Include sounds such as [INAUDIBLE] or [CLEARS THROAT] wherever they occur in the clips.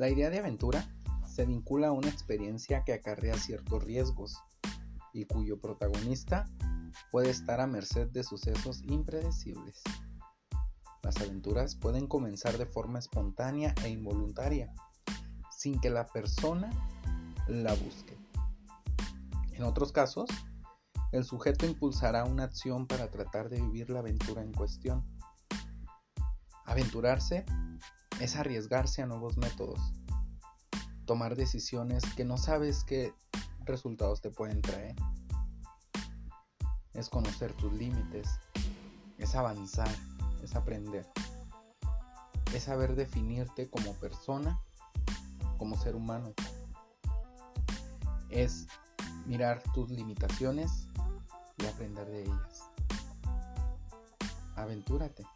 La idea de aventura se vincula a una experiencia que acarrea ciertos riesgos y cuyo protagonista puede estar a merced de sucesos impredecibles. Las aventuras pueden comenzar de forma espontánea e involuntaria, sin que la persona la busque. En otros casos, el sujeto impulsará una acción para tratar de vivir la aventura en cuestión. Aventurarse es arriesgarse a nuevos métodos, tomar decisiones que no sabes qué resultados te pueden traer. Es conocer tus límites, es avanzar, es aprender, es saber definirte como persona, como ser humano, es mirar tus limitaciones y aprender de ellas. Aventúrate,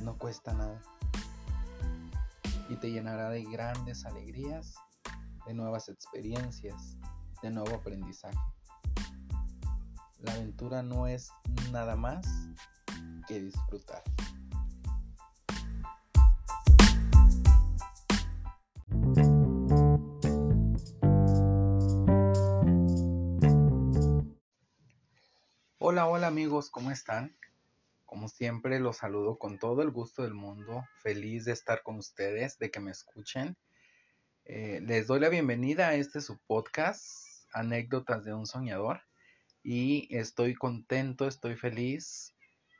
no cuesta nada y te llenará de grandes alegrías, de nuevas experiencias, de nuevo aprendizaje. La aventura no es nada más que disfrutar. Hola, hola amigos, ¿cómo están? Como siempre, los saludo con todo el gusto del mundo, feliz de estar con ustedes, de que me escuchen. Eh, les doy la bienvenida a este su podcast, Anécdotas de un Soñador, y estoy contento, estoy feliz,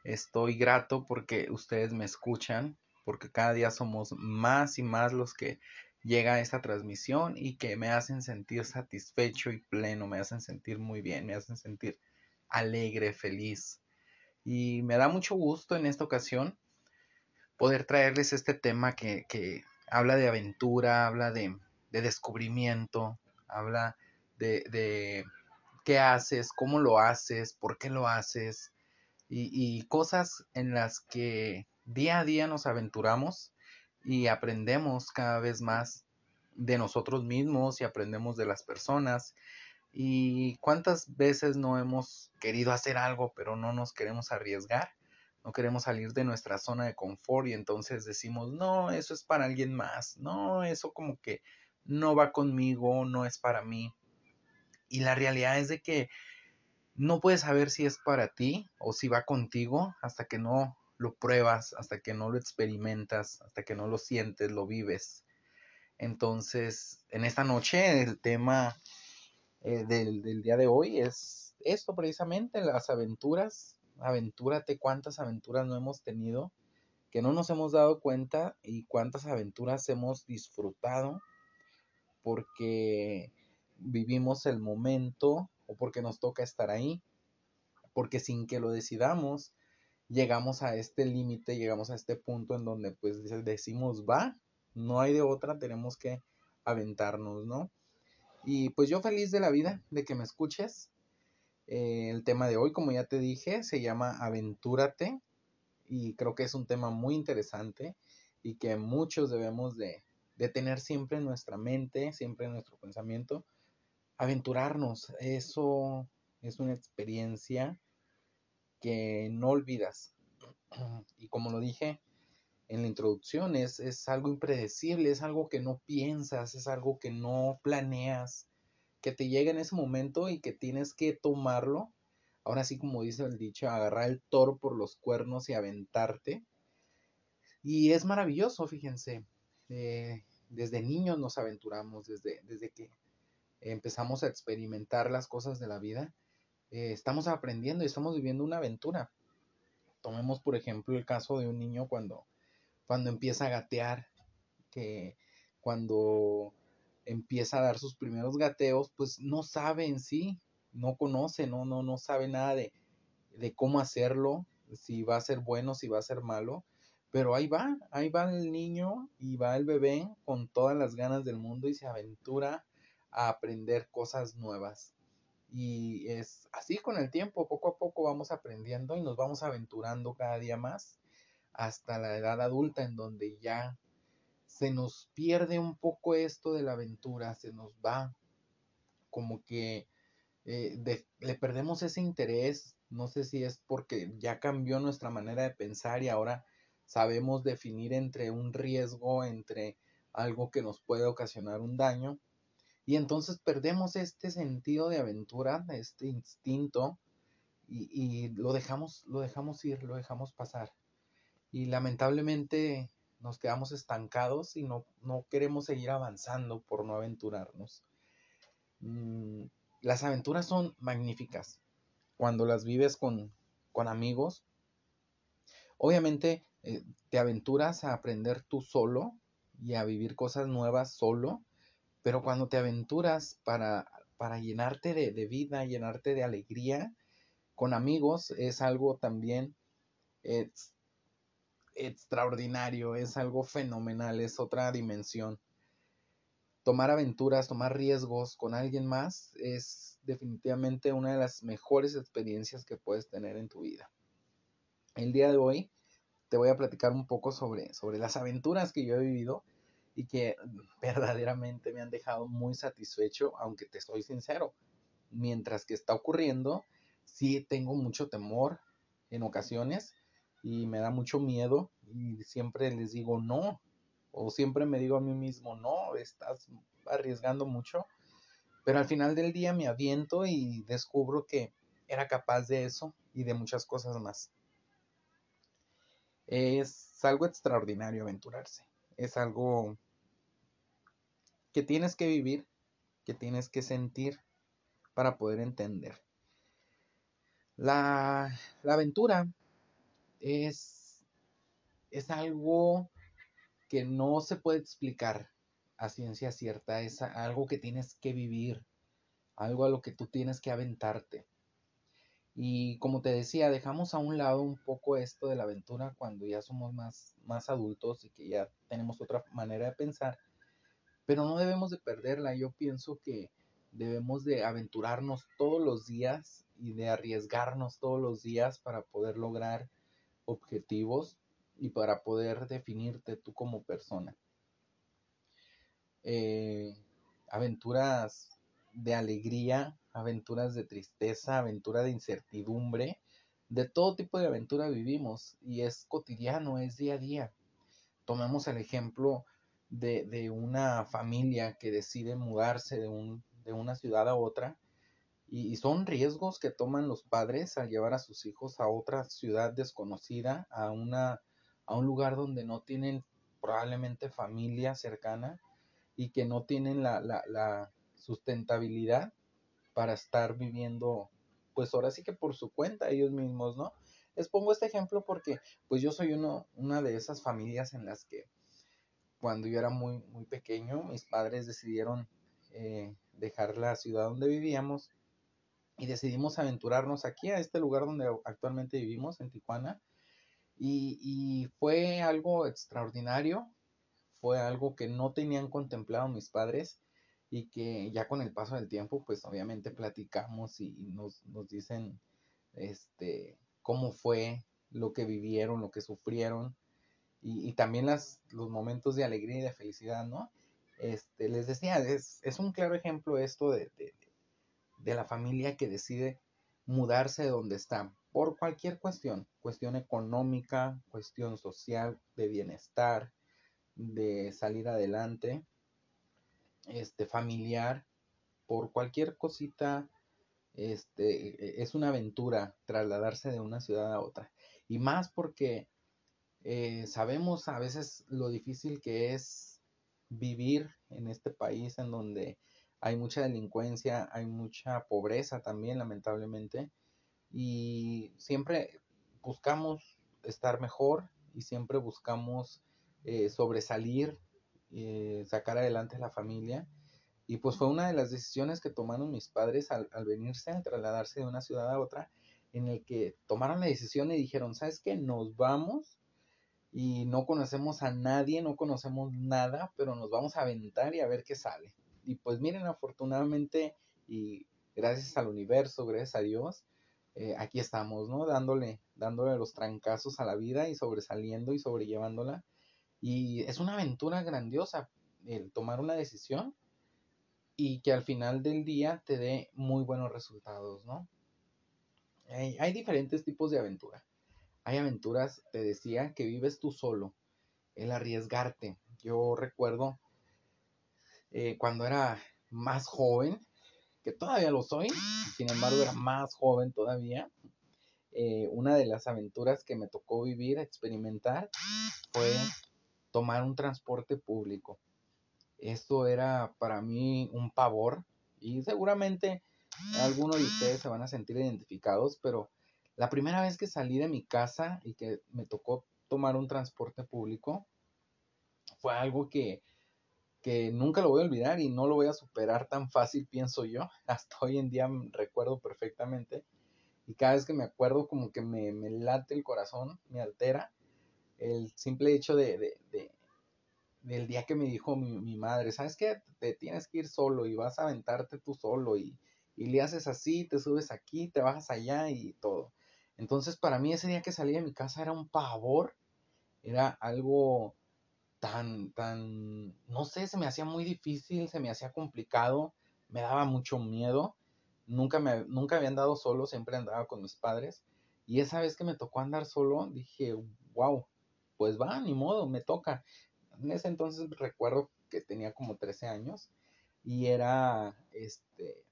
estoy grato porque ustedes me escuchan, porque cada día somos más y más los que llega a esta transmisión y que me hacen sentir satisfecho y pleno, me hacen sentir muy bien, me hacen sentir alegre, feliz. Y me da mucho gusto en esta ocasión poder traerles este tema que, habla de aventura, habla de, descubrimiento, habla de, qué haces, cómo lo haces, por qué lo haces y, y, cosas en las que día a día nos aventuramos y aprendemos cada vez más de nosotros mismos y aprendemos de las personas ¿Y cuántas veces no hemos querido hacer algo, pero no nos queremos arriesgar? No queremos salir de nuestra zona de confort y entonces decimos, no, eso es para alguien más, no, eso como que no va conmigo, no es para mí. Y la realidad es de que no puedes saber si es para ti o si va contigo hasta que no lo pruebas, hasta que no lo experimentas, hasta que no lo sientes, lo vives. Entonces, en esta noche el tema eh, del, día de hoy es esto precisamente, las aventuras. Aventúrate cuántas aventuras no hemos tenido que no nos hemos dado cuenta y cuántas aventuras hemos disfrutado porque vivimos el momento o porque nos toca estar ahí, porque sin que lo decidamos, llegamos a este límite, llegamos a este punto en donde pues decimos va, no hay de otra, tenemos que aventarnos, ¿no? Y pues yo feliz de la vida de que me escuches. Eh, el tema de hoy, como ya te dije, se llama Aventúrate y creo que es un tema muy interesante y que muchos debemos de, de tener siempre en nuestra mente, siempre en nuestro pensamiento. Aventurarnos, eso es una experiencia que no olvidas. [CLEARS THROAT] Y como lo dije, en la introducción, es, es algo impredecible, es algo que no piensas, es algo que no planeas, que te llega en ese momento y que tienes que tomarlo. Ahora sí, como dice el dicho, agarrar el toro por los cuernos y aventarte. Y es maravilloso, fíjense. Eh, desde niños nos aventuramos, desde, desde que empezamos a experimentar las cosas de la vida, eh, estamos aprendiendo y estamos viviendo una aventura. Tomemos, por ejemplo, el caso de un niño cuando cuando empieza a gatear, que cuando empieza a dar sus primeros gateos, pues no sabe en sí, no conoce, no, no, no sabe nada de, de cómo hacerlo, si va a ser bueno, si va a ser malo, pero ahí va, ahí va el niño y va el bebé con todas las ganas del mundo y se aventura a aprender cosas nuevas. Y es así con el tiempo, poco a poco vamos aprendiendo y nos vamos aventurando cada día más hasta la edad adulta en donde ya se nos pierde un poco esto de la aventura, se nos va como que eh, le perdemos ese interés, no sé si es porque ya cambió nuestra manera de pensar y ahora sabemos definir entre un riesgo, entre algo que nos puede ocasionar un daño. Y entonces perdemos este sentido de aventura, este instinto, y, lo, dejamos, lo dejamos ir, lo dejamos pasar. Y lamentablemente nos quedamos estancados y no, no queremos seguir avanzando por no aventurarnos. Mm, las aventuras son magníficas cuando las vives con, con amigos. Obviamente eh, te aventuras a aprender tú solo y a vivir cosas nuevas solo, pero cuando te aventuras para, para llenarte de, de vida, llenarte de alegría con amigos, es algo también extraordinario, es algo fenomenal, es otra dimensión. Tomar aventuras, tomar riesgos con alguien más es definitivamente una de las mejores experiencias que puedes tener en tu vida. El día de hoy te voy a platicar un poco sobre, sobre las aventuras que yo he vivido y que [LAUGHS] verdaderamente me han dejado muy satisfecho, aunque te soy sincero, mientras que está ocurriendo, sí tengo mucho temor en ocasiones y me da mucho miedo y siempre les digo no, o siempre me digo a mí mismo, no, estás arriesgando mucho, pero al final del día me aviento y descubro que era capaz de eso y de muchas cosas más. Es algo extraordinario aventurarse, es algo que tienes que vivir, que tienes que sentir para poder entender. La, la aventura es, es algo que no se puede explicar a ciencia cierta, es algo que tienes que vivir, algo a lo que tú tienes que aventarte. Y como te decía, dejamos a un lado un poco esto de la aventura cuando ya somos más, más adultos y que ya tenemos otra manera de pensar, pero no debemos de perderla. Yo pienso que debemos de aventurarnos todos los días y de arriesgarnos todos los días para poder lograr objetivos y para poder definirte tú como persona. Eh, aventuras de alegría, aventuras de tristeza, aventura de incertidumbre, de todo tipo de aventura vivimos y es cotidiano, es día a día. Tomemos el ejemplo de, de una familia que decide mudarse de, un, de una ciudad a otra y, son riesgos que toman los padres al llevar a sus hijos a otra ciudad desconocida, a, una, a un lugar donde no tienen probablemente familia cercana y que no tienen la, la, la sustentabilidad para estar viviendo, pues ahora sí que por su cuenta ellos mismos, ¿no? Les pongo este ejemplo porque pues yo soy uno, una de esas familias en las que cuando yo era muy, muy pequeño, mis padres decidieron eh, dejar la ciudad donde vivíamos y decidimos aventurarnos aquí a este lugar donde actualmente vivimos, en Tijuana. Y, fue algo extraordinario, fue algo que no tenían contemplado mis padres y que ya con el paso del tiempo, pues obviamente platicamos y, nos, nos, dicen este, cómo fue lo que vivieron, lo que sufrieron y, también las, los momentos de alegría y de felicidad, ¿no? Este, les decía, es, es un claro ejemplo esto de, de la familia que decide mudarse de donde está por cualquier cuestión, cuestión económica, cuestión social, de bienestar, de salir adelante, este familiar, por cualquier cosita, este es una aventura trasladarse de una ciudad a otra. Y más porque eh, sabemos a veces lo difícil que es vivir en este país en donde hay mucha delincuencia, hay mucha pobreza también, lamentablemente, y siempre buscamos estar mejor y siempre buscamos eh, sobresalir, eh, sacar adelante a la familia. Y pues fue una de las decisiones que tomaron mis padres al, al venirse, al trasladarse de una ciudad a otra, en el que tomaron la decisión y dijeron, ¿sabes qué? Nos vamos y no conocemos a nadie, no conocemos nada, pero nos vamos a aventar y a ver qué sale y pues miren, afortunadamente y gracias al universo, gracias a Dios, eh, aquí estamos, ¿no? Dándole, dándole los trancazos a la vida y sobresaliendo y sobrellevándola. Y es una aventura grandiosa el tomar una decisión y que al final del día te dé muy buenos resultados, ¿no? Hay, hay diferentes tipos de aventura. Hay aventuras, te decía, que vives tú solo, el arriesgarte. Yo recuerdo eh, cuando era más joven, que todavía lo soy, sin embargo era más joven todavía. Eh, una de las aventuras que me tocó vivir, experimentar, fue tomar un transporte público. Esto era para mí un pavor y seguramente algunos de ustedes se van a sentir identificados, pero la primera vez que salí de mi casa y que me tocó tomar un transporte público fue algo que, que nunca lo voy a olvidar y no lo voy a superar tan fácil, pienso yo. [LAUGHS] Hasta hoy en día recuerdo perfectamente. Y cada vez que me acuerdo como que me, late el corazón, me altera el simple hecho de, del día que me dijo mi, madre, ¿sabes qué? Te tienes que ir solo y vas a aventarte tú solo y, y le haces así, te subes aquí, te bajas allá y todo. Entonces para mí ese día que salí de mi casa era un pavor, era algo tan, tan, no sé, se me hacía muy difícil, se me hacía complicado, me daba mucho miedo. Nunca me, nunca había andado solo, siempre andaba con mis padres. Y esa vez que me tocó andar solo, dije, wow, pues va, ni modo, me toca. En ese entonces recuerdo que tenía como 13 años y era, este,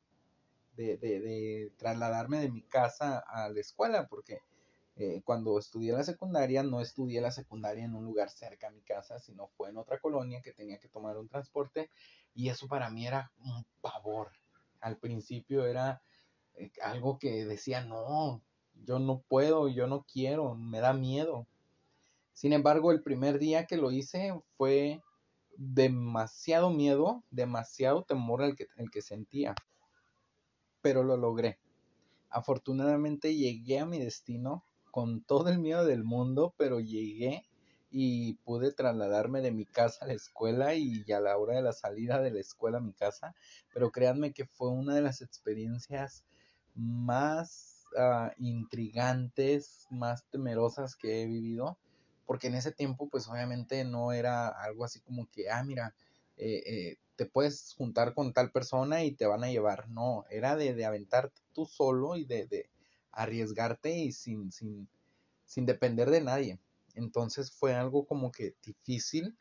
de, de, de trasladarme de mi casa a la escuela, porque eh, cuando estudié la secundaria, no estudié la secundaria en un lugar cerca a mi casa, sino fue en otra colonia que tenía que tomar un transporte y eso para mí era un pavor. Al principio era eh, algo que decía, no, yo no puedo, yo no quiero, me da miedo. Sin embargo, el primer día que lo hice fue demasiado miedo, demasiado temor el que, el que sentía, pero lo logré. Afortunadamente llegué a mi destino con todo el miedo del mundo, pero llegué y pude trasladarme de mi casa a la escuela y a la hora de la salida de la escuela a mi casa. Pero créanme que fue una de las experiencias más ah, intrigantes, más temerosas que he vivido, porque en ese tiempo pues obviamente no era algo así como que, ah, mira, eh, eh, te puedes juntar con tal persona y te van a llevar. No, era de, aventarte tú solo y de arriesgarte y sin, sin, sin depender de nadie. Entonces fue algo como que difícil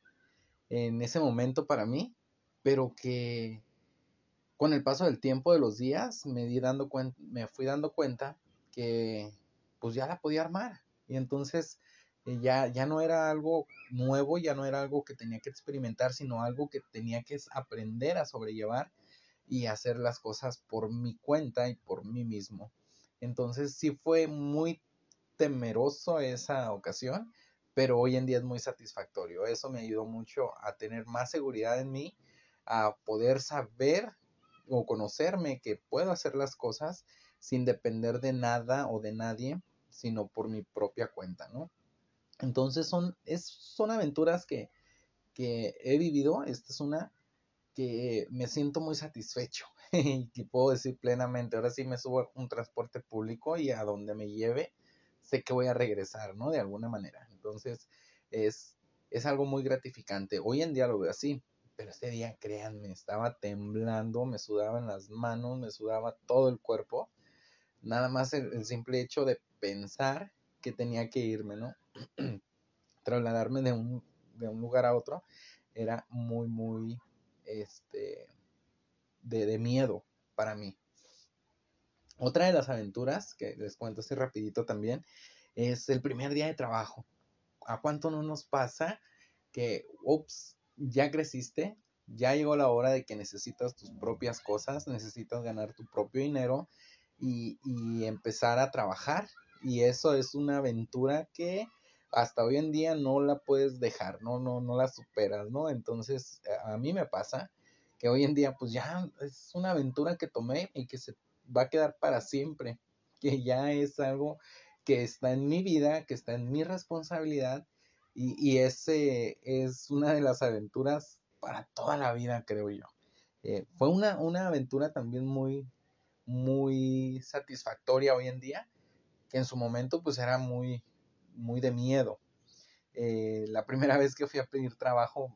en ese momento para mí, pero que con el paso del tiempo de los días me di dando me fui dando cuenta que pues ya la podía armar y entonces eh, ya, ya no era algo nuevo, ya no era algo que tenía que experimentar, sino algo que tenía que aprender a sobrellevar y hacer las cosas por mi cuenta y por mí mismo. Entonces sí fue muy temeroso esa ocasión, pero hoy en día es muy satisfactorio. Eso me ayudó mucho a tener más seguridad en mí, a poder saber o conocerme que puedo hacer las cosas sin depender de nada o de nadie, sino por mi propia cuenta, ¿no? Entonces son, es, son aventuras que, que he vivido. Esta es una que me siento muy satisfecho [LAUGHS] y puedo decir plenamente, ahora sí me subo a un transporte público y a donde me lleve, sé que voy a regresar, ¿no? De alguna manera. Entonces, es, es algo muy gratificante. Hoy en día lo veo así, pero ese día, créanme, estaba temblando, me sudaban las manos, me sudaba todo el cuerpo. Nada más el, simple hecho de pensar que tenía que irme, ¿no? [CLEARS THROAT] Trasladarme de un, de un lugar a otro era muy, muy, este, de, miedo para mí. Otra de las aventuras que les cuento así rapidito también es el primer día de trabajo. ¿A cuánto no nos pasa que, ups, ya creciste, ya llegó la hora de que necesitas tus propias cosas, necesitas ganar tu propio dinero y, y empezar a trabajar? Y eso es una aventura que hasta hoy en día no la puedes dejar, no, no, no la superas, ¿no? Entonces, a mí me pasa que hoy en día pues ya es una aventura que tomé y que se va a quedar para siempre, que ya es algo que está en mi vida, que está en mi responsabilidad y, y ese es una de las aventuras para toda la vida, creo yo. Eh, fue una, una aventura también muy, muy satisfactoria hoy en día, que en su momento pues era muy, muy de miedo. Eh, la primera [LAUGHS] vez que fui a pedir trabajo,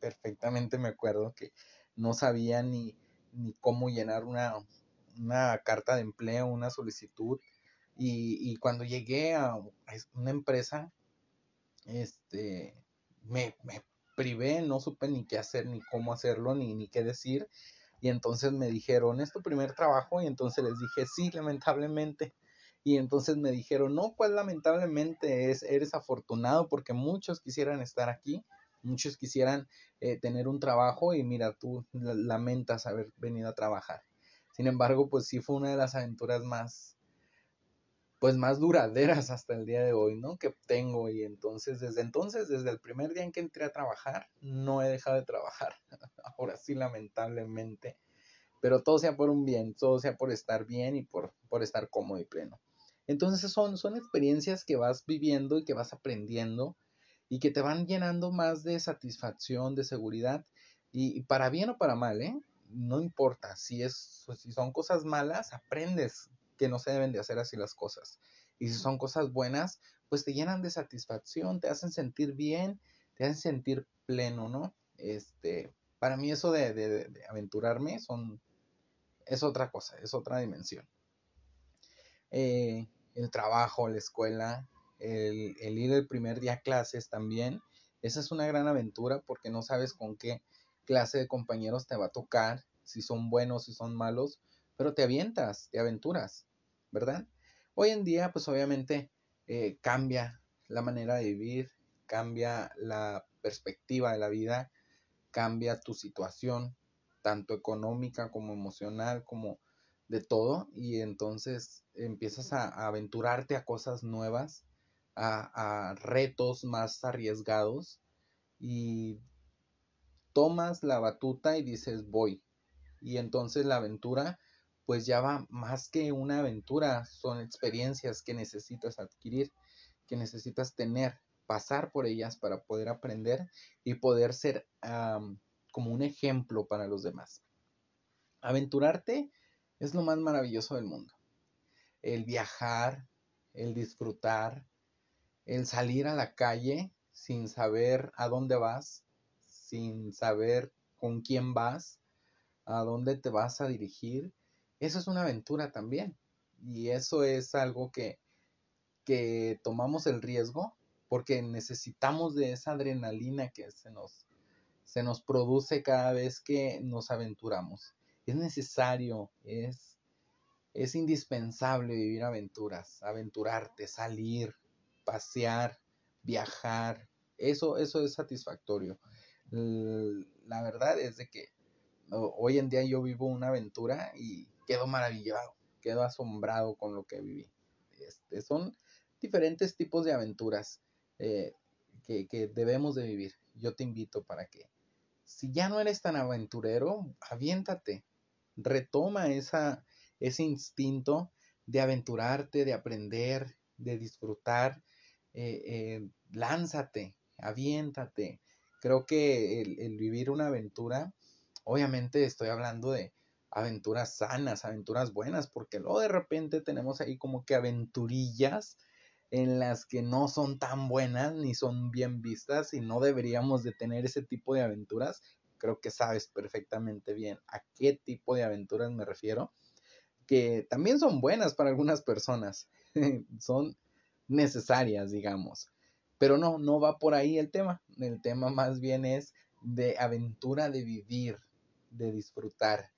perfectamente me acuerdo que no sabía ni, ni cómo llenar una, una, carta de empleo, una solicitud. Y, y cuando llegué a una empresa, este, me, me, privé, no supe ni qué hacer, ni cómo hacerlo, ni, ni qué decir. Y entonces me dijeron, ¿es tu primer trabajo? Y entonces les dije, sí, lamentablemente. Y entonces me dijeron, no, pues lamentablemente es, eres afortunado porque muchos quisieran estar aquí, muchos quisieran eh, tener un trabajo y mira, tú lamentas haber venido a trabajar. Sin embargo, pues sí fue una de las aventuras más, pues más duraderas hasta el día de hoy, ¿no? Que tengo y entonces desde entonces, desde el primer día en que entré a trabajar, no he dejado de trabajar. [LAUGHS] Ahora sí, lamentablemente. Pero todo sea por un bien, todo sea por estar bien y por, por estar cómodo y pleno. Entonces son, son experiencias que vas viviendo y que vas aprendiendo y que te van llenando más de satisfacción, de seguridad y, para bien o para mal, ¿eh? No importa, si, es, si son cosas malas, aprendes que no se deben de hacer así las cosas. Y si son cosas buenas, pues te llenan de satisfacción, te hacen sentir bien, te hacen sentir pleno, ¿no? Este, para mí eso de, de, aventurarme son, es otra cosa, es otra dimensión. Eh, el trabajo, la escuela, el, ir el primer día a clases también, esa es una gran aventura porque no sabes con qué clase de compañeros te va a tocar, si son buenos, si son malos, pero te avientas, te aventuras. ¿verdad? Hoy en día, pues obviamente eh, cambia la manera de vivir, cambia la perspectiva de la vida, cambia tu situación, tanto económica como emocional, como de todo, y entonces empiezas a, aventurarte a cosas nuevas, a, retos más arriesgados, y tomas la batuta y dices voy. Y entonces la aventura pues ya va más que una aventura, son experiencias que necesitas adquirir, que necesitas tener, pasar por ellas para poder aprender y poder ser como un ejemplo para los demás. Aventurarte es lo más maravilloso del mundo. El viajar, el disfrutar, el salir a la calle sin saber a dónde vas, sin saber con quién vas, a dónde te vas a dirigir eso es una aventura también. Y eso es algo que, que tomamos el riesgo porque necesitamos de esa adrenalina que se nos, se nos produce cada vez que nos aventuramos. Es necesario, es, es indispensable vivir aventuras, aventurarte, salir, pasear, viajar. Eso, eso es satisfactorio. La verdad es de que hoy en día yo vivo una aventura y quedo maravillado, quedo asombrado con lo que viví. Este, son diferentes tipos de aventuras eh, que, debemos de vivir. Yo te invito para que, si ya no eres tan aventurero, aviéntate, retoma ese instinto de aventurarte, de aprender, de disfrutar, eh, eh, lánzate, aviéntate. Creo que el, vivir una aventura, obviamente estoy hablando de, aventuras sanas, aventuras buenas, porque luego de repente tenemos ahí como que aventurillas en las que no son tan buenas ni son bien vistas y no deberíamos de tener ese tipo de aventuras. Creo que sabes perfectamente bien a qué tipo de aventuras me refiero, que también son buenas para algunas personas, [LAUGHS] son necesarias, digamos. Pero no, no va por ahí el tema. El tema más bien es de aventura de vivir, de disfrutar,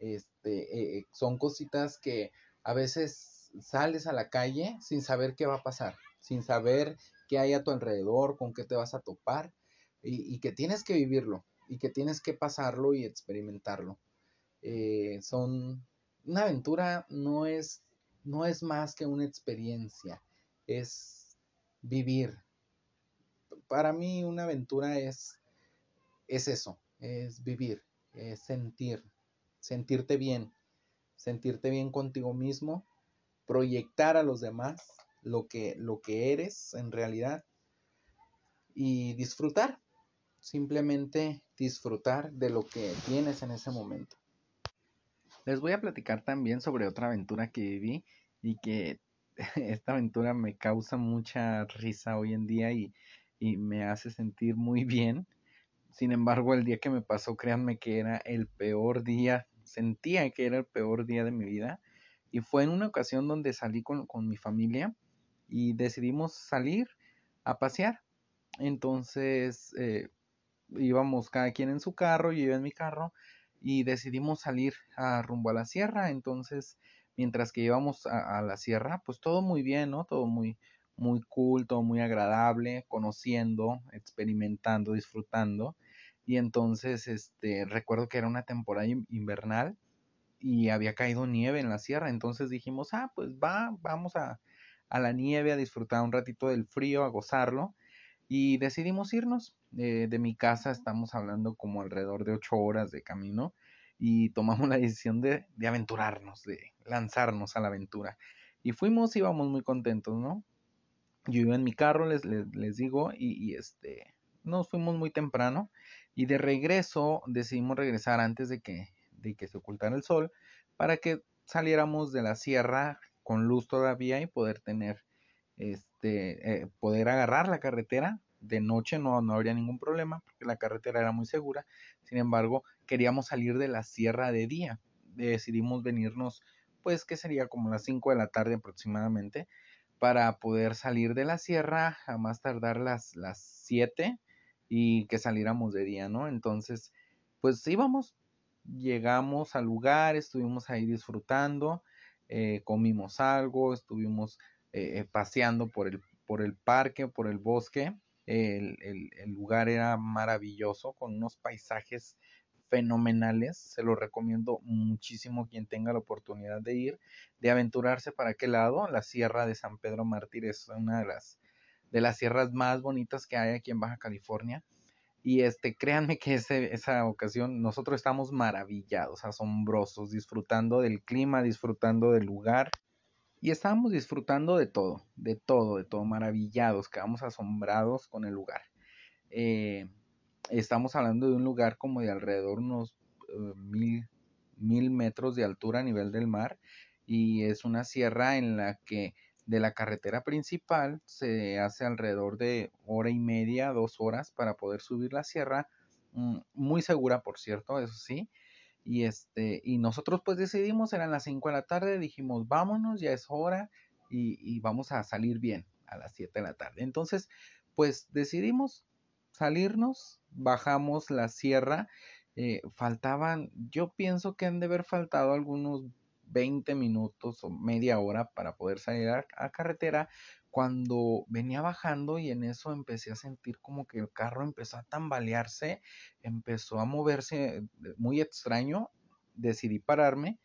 este, eh, son cositas que a veces sales a la calle sin saber qué va a pasar, sin saber qué hay a tu alrededor, con qué te vas a topar y, que tienes que vivirlo y que tienes que pasarlo y experimentarlo. Eh, son una aventura no es no es más que una experiencia, es vivir. Para mí una aventura es es eso, es vivir, es sentir, sentirte bien, sentirte bien contigo mismo, proyectar a los demás lo que, lo que eres en realidad y disfrutar, simplemente disfrutar de lo que tienes en ese momento. Les voy a platicar también sobre otra aventura que viví y que [LAUGHS] esta aventura me causa mucha risa hoy en día y, y me hace sentir muy bien. Sin embargo, el día que me pasó, créanme que era el peor día sentía que era el peor día de mi vida. Y fue en una ocasión donde salí con, mi familia y decidimos salir a pasear. Entonces, eh, íbamos cada quien en su carro, yo iba en mi carro y decidimos salir a rumbo a la sierra. Entonces, mientras que íbamos a, la sierra, pues todo muy bien, ¿no? Todo muy, muy cool, todo muy agradable, conociendo, experimentando, disfrutando. Y entonces, este, recuerdo que era una temporada invernal y había caído nieve en la sierra. Entonces dijimos, ah, pues va, vamos a, a la nieve, a disfrutar un ratito del frío, a gozarlo. Y decidimos irnos. Eh, de mi casa estamos hablando como alrededor de ocho horas de camino y tomamos la decisión de, aventurarnos, de lanzarnos a la aventura. Y fuimos, íbamos muy contentos, ¿no? Yo iba en mi carro, les, les, digo, y, y, este, nos fuimos muy temprano y de regreso decidimos regresar antes de que, de que se ocultara el sol para que saliéramos de la sierra con luz todavía y poder tener, este, eh, poder agarrar la carretera. De noche no, no habría ningún problema porque la carretera era muy segura. Sin embargo, queríamos salir de la sierra de día. Decidimos venirnos, pues que sería como las 5 de la tarde aproximadamente, para poder salir de la sierra a más tardar las, las 7 y que saliéramos de día, ¿no? Entonces, pues íbamos, llegamos al lugar, estuvimos ahí disfrutando, eh, comimos algo, estuvimos eh, paseando por el, por el parque, por el bosque. El, el, lugar era maravilloso, con unos paisajes fenomenales. Se lo recomiendo muchísimo quien tenga la oportunidad de ir, de aventurarse para aquel lado. La Sierra de San Pedro Mártir es una de las, de las sierras más bonitas que hay aquí en Baja California. Y este, créanme que ese, esa ocasión nosotros estamos maravillados, asombrosos, disfrutando del clima, disfrutando del lugar. Y estábamos disfrutando de todo, de todo, de todo, maravillados, quedamos asombrados con el lugar. Eh, estamos hablando de un lugar como de alrededor unos eh, mil, mil metros de altura a nivel del mar y es una sierra en la que de la carretera principal se hace alrededor de hora y media, dos horas para poder subir la sierra, mm, muy segura por cierto, eso sí. Y este, y nosotros pues decidimos, eran las 5 de la tarde, dijimos vámonos, ya es hora y, vamos a salir bien a las 7 de la tarde. Entonces, pues decidimos salirnos, bajamos la sierra, eh, faltaban, yo pienso que han de haber faltado algunos 20 minutos o media hora para poder salir a, carretera cuando venía bajando y en eso empecé a sentir como que el carro empezó a tambalearse, empezó a moverse muy extraño, decidí pararme,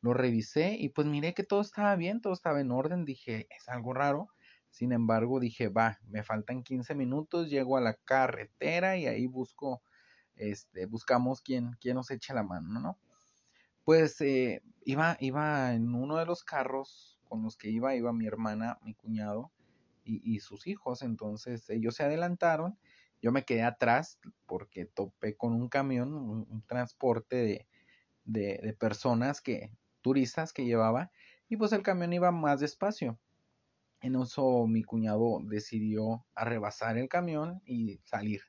lo revisé y pues miré que todo estaba bien, todo estaba en orden, dije, es algo raro, sin embargo dije, va, me faltan 15 minutos, llego a la carretera y ahí busco, este, buscamos quién, quién nos eche la mano, ¿no? pues eh, iba, iba en uno de los carros con los que iba, iba mi hermana, mi cuñado y, sus hijos. Entonces ellos se adelantaron, yo me quedé atrás porque topé con un camión, un, transporte de, de, personas que, turistas que llevaba, y pues el camión iba más despacio. En eso mi cuñado decidió arrebasar el camión y salir.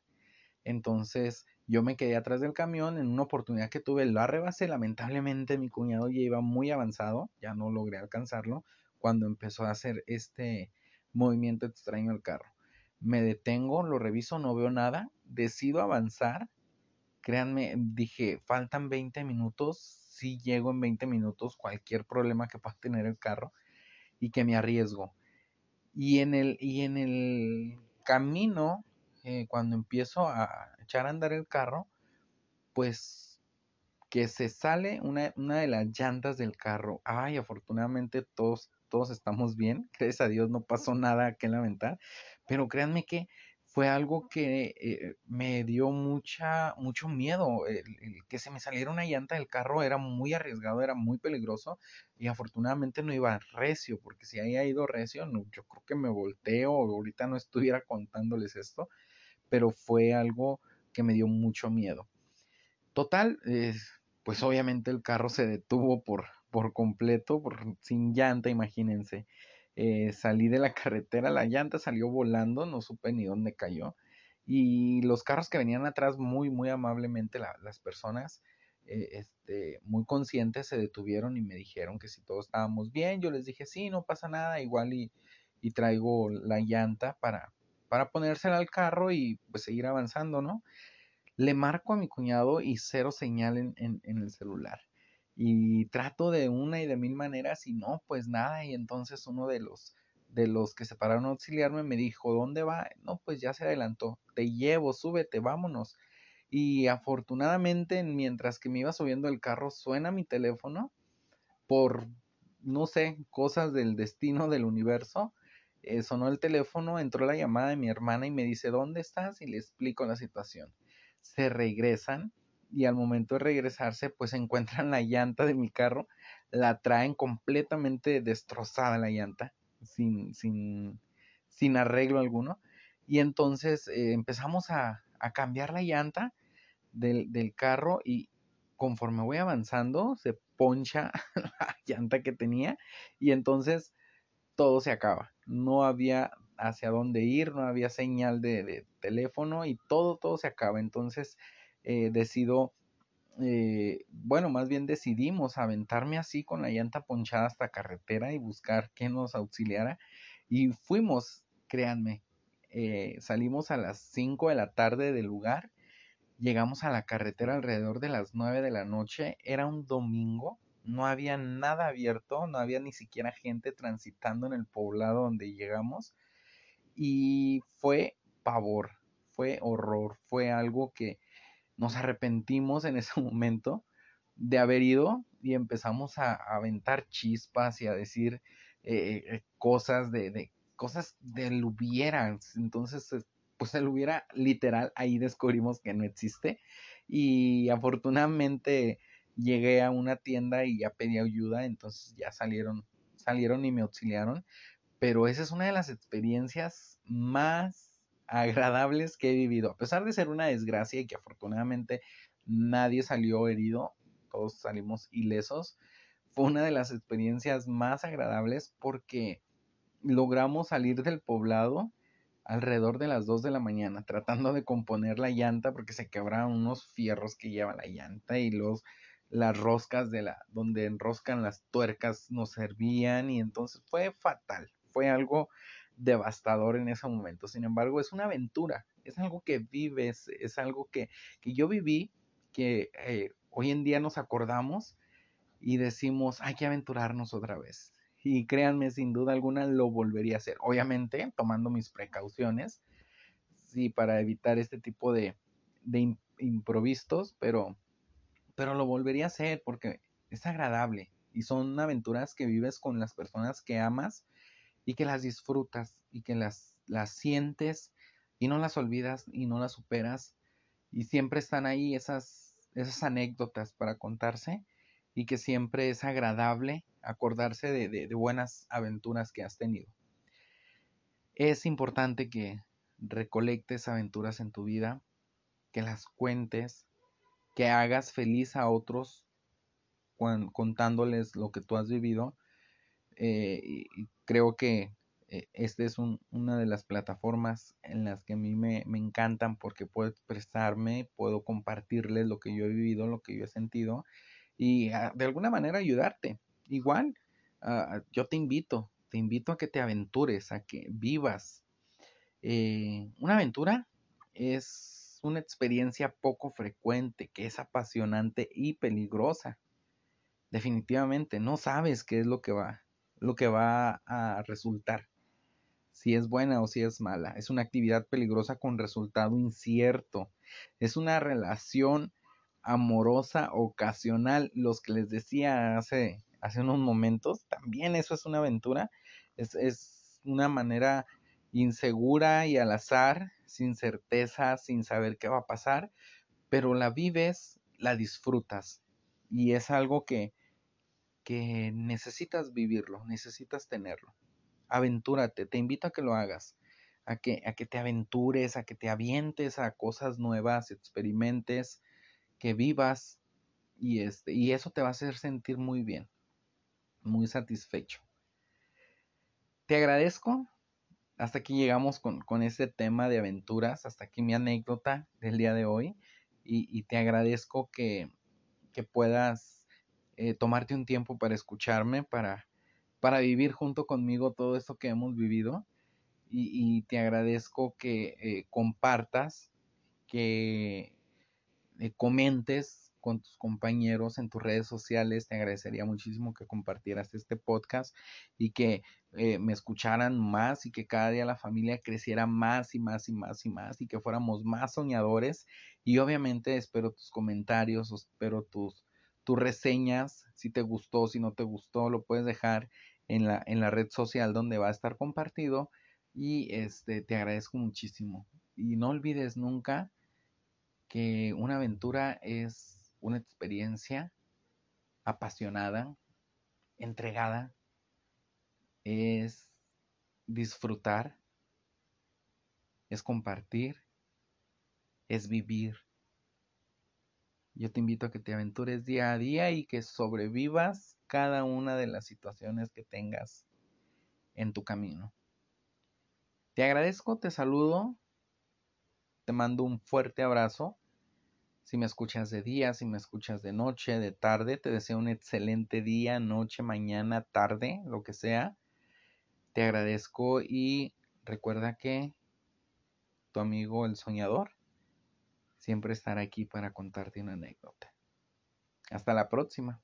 Entonces yo me quedé atrás del camión, en una oportunidad que tuve lo arrebasé, lamentablemente mi cuñado ya iba muy avanzado, ya no logré alcanzarlo cuando empezó a hacer este movimiento extraño el carro. Me detengo, lo reviso, no veo nada, decido avanzar. Créanme, dije, faltan 20 minutos, si llego en 20 minutos, cualquier problema que pueda tener el carro y que me arriesgo. Y en el, y en el camino eh, cuando empiezo a echar a andar el carro, pues que se sale una, una de las llantas del carro. Ay, afortunadamente todos, todos estamos bien. [LAUGHS] Gracias a Dios no pasó nada que lamentar. Pero créanme que fue algo que eh, me dio mucha, mucho miedo. El, que se me saliera una llanta del carro era muy arriesgado, era muy peligroso y afortunadamente no iba recio, porque si haya ido recio, yo creo que me volteo, ahorita no estuviera contándoles esto pero fue algo que me dio mucho miedo. Total, eh, pues obviamente el carro se detuvo por, por completo, por, sin llanta, imagínense. Eh, salí de la [LAUGHS] carretera, la llanta salió volando, no supe ni dónde cayó. Y los carros que venían atrás, muy, muy amablemente, las personas, eh, este, muy conscientes, se detuvieron y me dijeron que si todos estábamos bien. Yo les dije, sí, no pasa nada, igual y, traigo la llanta para, para ponérsela al carro y pues seguir avanzando, ¿no? Le marco a mi cuñado y cero señal en, en, en el celular. Y trato de una y de mil maneras y no, pues nada. Y entonces uno de los de los que se pararon a auxiliarme me dijo, ¿dónde va? No, pues ya se adelantó, te llevo, súbete, vámonos. Y afortunadamente, mientras que me iba subiendo el carro, suena mi teléfono por, no sé, cosas del destino del universo. Eh, sonó el teléfono, entró la llamada de mi hermana y me dice, ¿dónde estás? Y le explico la situación. Se regresan y al momento de regresarse, pues [LAUGHS] encuentran la llanta de mi carro, la traen completamente destrozada la llanta sin, sin, sin arreglo alguno. Y entonces eh, empezamos a, a, cambiar la llanta del, del, carro y conforme voy avanzando se poncha [LAUGHS] la llanta que tenía y entonces todo se acaba. No había hacia dónde ir, no había señal de, de teléfono y todo, todo se acaba. Entonces eh, decido eh, bueno, más bien decidimos aventarme así con la llanta ponchada hasta carretera y buscar que nos auxiliara. Y fuimos, créanme, eh, salimos a las 5 de la tarde del lugar, llegamos a la carretera alrededor de las 9 de la noche, era un domingo, no había nada abierto, no había ni siquiera gente transitando en el poblado donde llegamos y fue pavor, fue horror, fue algo que nos arrepentimos en ese [LAUGHS] momento de haber ido y empezamos a, aventar chispas y a decir eh, eh, cosas de, cosas del hubiera. Entonces, pues el hubiera literal, ahí descubrimos que no existe. Y afortunadamente llegué a una tienda y ya pedí ayuda, entonces ya salieron, salieron y me auxiliaron. Pero esa es una de las experiencias más agradables que he vivido. A pesar de ser una desgracia y que afortunadamente nadie salió herido, todos salimos ilesos, fue una de las experiencias más agradables porque logramos salir del poblado alrededor de las 2 de la mañana tratando de componer la llanta porque se quebraron unos fierros que lleva la llanta y los las roscas de la donde enroscan las tuercas nos servían y entonces fue fatal, fue algo devastador en ese momento. Sin embargo, es una aventura, es algo que vives, es algo que, que yo viví, que eh, hoy en día nos acordamos y decimos, hay que aventurarnos otra vez. Y créanme, sin duda alguna lo volvería a hacer. Obviamente, tomando mis precauciones, sí, para evitar este tipo de, de improvistos, pero, pero lo volvería a hacer porque es agradable y son aventuras que vives con las personas que amas y que las disfrutas y que las, las sientes y no las olvidas y no las superas y siempre están ahí esas, esas anécdotas para contarse y que siempre es agradable acordarse de, de, de buenas aventuras que has tenido. Es importante que recolectes aventuras en tu vida, que las cuentes, que hagas feliz a otros contándoles lo que tú has vivido eh, y creo que eh, esta es una de las plataformas en las que a mí me, encantan porque puedo expresarme, puedo compartirles lo que yo he vivido, lo que yo he sentido y ah, de alguna manera ayudarte. Igual, ah, yo te invito, te invito a que te aventures, a que vivas. Eh, una aventura es una experiencia poco frecuente, que es apasionante y peligrosa. Definitivamente, no sabes qué es lo que va lo que va a resultar, si es buena o si es mala. Es una actividad peligrosa con resultado incierto. Es una relación amorosa ocasional. Los que les decía hace, hace unos momentos, también eso es una aventura. Es, es una manera insegura y al azar, sin certeza, sin saber qué va a pasar, pero la vives, la disfrutas. Y es algo que, que necesitas vivirlo, necesitas tenerlo. Aventúrate, te invito a que lo hagas, a que, a que te aventures, a que te avientes a cosas nuevas, experimentes, que vivas y, este, y eso te va a hacer sentir muy bien, muy satisfecho. Te agradezco. Hasta aquí llegamos con, con este tema de aventuras, hasta aquí mi anécdota del día de hoy y, y te agradezco que, que puedas eh, tomarte un tiempo para escucharme, para, para vivir junto conmigo todo esto que hemos vivido. Y, te agradezco que eh, compartas, que, eh, comentes con tus compañeros en tus redes sociales. Te agradecería muchísimo que compartieras este podcast y que me escucharan más y que cada día la familia creciera más y más y más y más y que fuéramos más soñadores. Y obviamente espero tus comentarios, espero tus, tus reseñas, si te gustó, si no te gustó, lo puedes dejar en la, en la red social donde va a estar compartido. Y este, te agradezco muchísimo. Y no olvides nunca que una aventura es una experiencia apasionada, entregada, es disfrutar, es compartir, es vivir. Yo te invito a que te aventures día a día y que sobrevivas cada una de las situaciones que tengas en tu camino. Te agradezco, te saludo, te mando un fuerte abrazo si me escuchas de día, si me escuchas de noche, de tarde, te deseo un excelente día, noche, mañana, tarde, lo que sea. Te agradezco y recuerda que tu amigo el soñador siempre estará aquí para contarte una anécdota. Hasta la próxima.